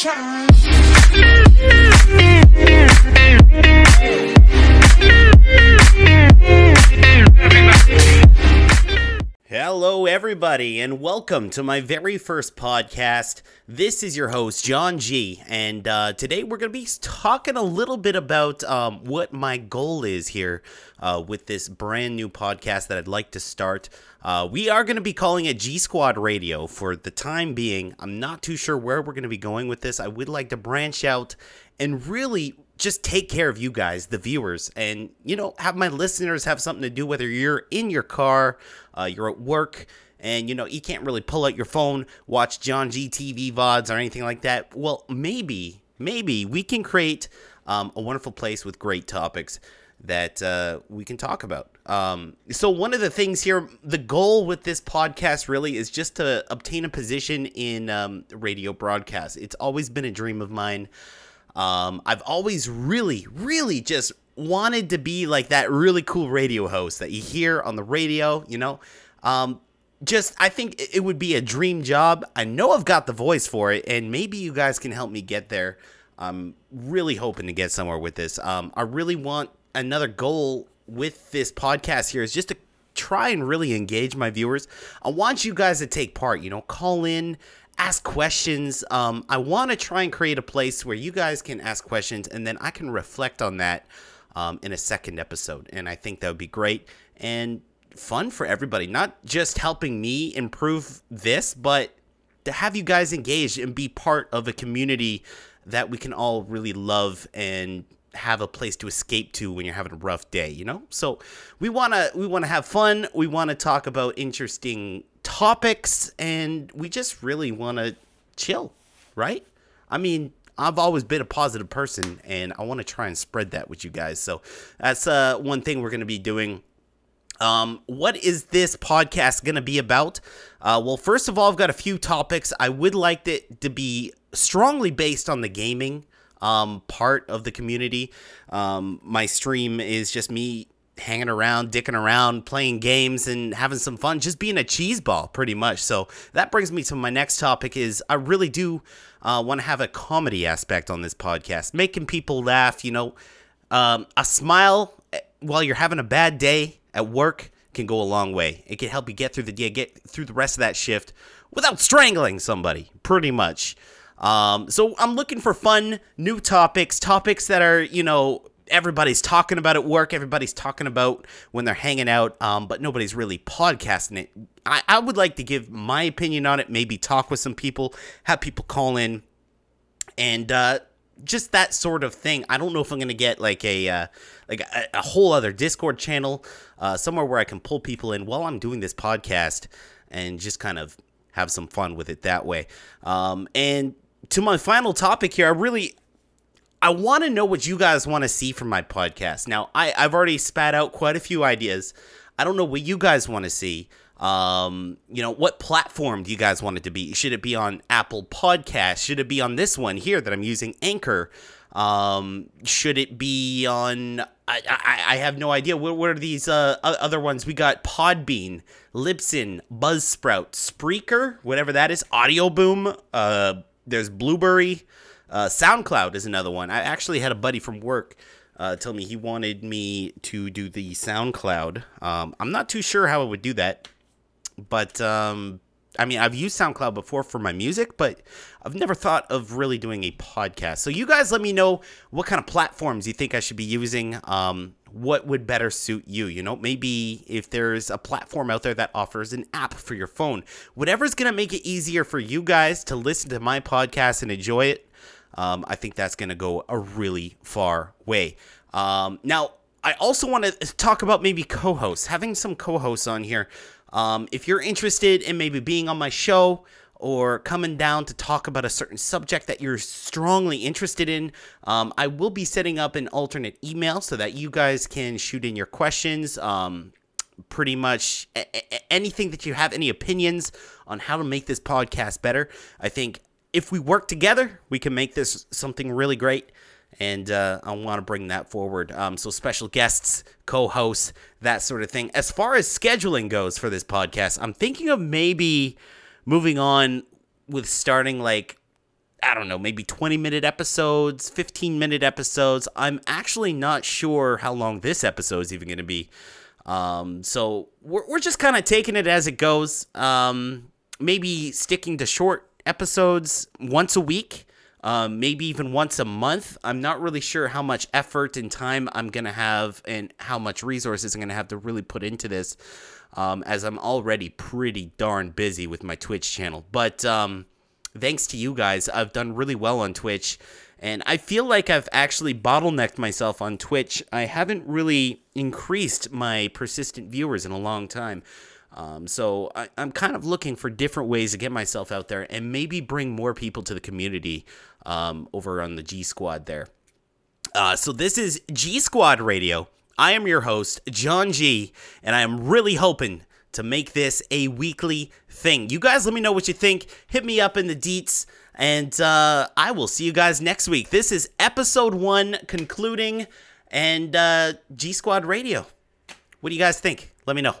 shine. Everybody, and welcome to my very first podcast. This is your host, John G, and uh, today we're going to be talking a little bit about um, what my goal is here uh, with this brand new podcast that I'd like to start. Uh, we are going to be calling it G Squad Radio for the time being. I'm not too sure where we're going to be going with this. I would like to branch out and really just take care of you guys, the viewers, and you know, have my listeners have something to do. Whether you're in your car, uh, you're at work, and you know you can't really pull out your phone, watch John G TV vods or anything like that. Well, maybe, maybe we can create um, a wonderful place with great topics that uh, we can talk about. Um, so one of the things here, the goal with this podcast really is just to obtain a position in um, radio broadcast. It's always been a dream of mine. Um, I've always really, really just wanted to be like that really cool radio host that you hear on the radio, you know? Um, just, I think it would be a dream job. I know I've got the voice for it, and maybe you guys can help me get there. I'm really hoping to get somewhere with this. Um, I really want another goal with this podcast here is just to try and really engage my viewers. I want you guys to take part, you know, call in, ask questions. Um, I want to try and create a place where you guys can ask questions and then I can reflect on that um, in a second episode. And I think that would be great and fun for everybody, not just helping me improve this, but to have you guys engaged and be part of a community that we can all really love and have a place to escape to when you're having a rough day, you know? So we want to we want to have fun, we want to talk about interesting topics and we just really want to chill, right? I mean, I've always been a positive person and I want to try and spread that with you guys. So that's uh one thing we're going to be doing um, what is this podcast going to be about? Uh, well, first of all, I've got a few topics. I would like it to be strongly based on the gaming um, part of the community. Um, my stream is just me hanging around, dicking around, playing games, and having some fun, just being a cheese ball, pretty much. So that brings me to my next topic: is I really do uh, want to have a comedy aspect on this podcast, making people laugh. You know, um, a smile eh, while you're having a bad day at work can go a long way. It can help you get through the day, get through the rest of that shift without strangling somebody, pretty much. Um, so I'm looking for fun, new topics, topics that are, you know, everybody's talking about at work, everybody's talking about when they're hanging out, um, but nobody's really podcasting it. I, I would like to give my opinion on it, maybe talk with some people, have people call in, and uh, just that sort of thing. I don't know if I'm gonna get like a uh, like a, a, whole other Discord channel, uh, somewhere where I can pull people in while I'm doing this podcast and just kind of have some fun with it that way. Um, and to my final topic here, I really I want to know what you guys want to see from my podcast. Now, I, I've already spat out quite a few ideas. I don't know what you guys want to see. Um, you know, what platform do you guys want it to be? Should it be on Apple Podcast? Should it be on this one here that I'm using, Anchor? Um, should it be on? I, I, I have no idea. What, what are these uh, other ones? We got Podbean, Libsyn, Buzzsprout, Spreaker, whatever that is, Audio Boom. Uh, there's Blubrry. Uh, SoundCloud is another one. I actually had a buddy from work uh, tell me he wanted me to do the SoundCloud. Um, I'm not too sure how I would do that but um, I mean, I've used SoundCloud before for my music, but I've never thought of really doing a podcast. So you guys let me know what kind of platforms you think I should be using. Um, what would better suit you? You know, maybe if there's a platform out there that offers an app for your phone, whatever's to make it easier for you guys to listen to my podcast and enjoy it. Um, I think that's to go a really far way. Um, now, I also want to talk about maybe co hosts, having some co hosts on here. Um, if you're interested in maybe being on my show or coming down to talk about a certain subject that you're strongly interested in, um, I will be setting up an alternate email so that you guys can shoot in your questions. Um, pretty much anything that you have, any opinions on how to make this podcast better. I think if we work together, we can make this something really great and uh, I want to bring that forward. Um, so special guests, co-hosts, that sort of thing. As far as scheduling goes for this podcast, I'm thinking of maybe moving on with starting like I don't know, maybe 20 minute episodes, 15 minute episodes. I'm actually not sure how long this episode is even going to be. Um, so we're, we're just kind of taking it as it goes. Um, maybe sticking to short episodes once a week, um, maybe even once a month. I'm not really sure how much effort and time I'm going to have and how much resources I'm going to have to really put into this, um, as I'm already pretty darn busy with my Twitch channel. But um, thanks to you guys, I've done really well on Twitch. And I feel like I've actually bottlenecked myself on Twitch. I haven't really increased my persistent viewers in a long time. Um, so I, am kind of looking for different ways to get myself out there and maybe bring more people to the community um, over on the G Squad there. Uh, so this is G Squad Radio. I am your host, John G, and I am really hoping to make this a weekly thing. You guys let me know what you think. Hit me up in the deets. And uh, I will see you guys next week. This is episode one concluding and uh, G Squad Radio. What do you guys think? Let me know.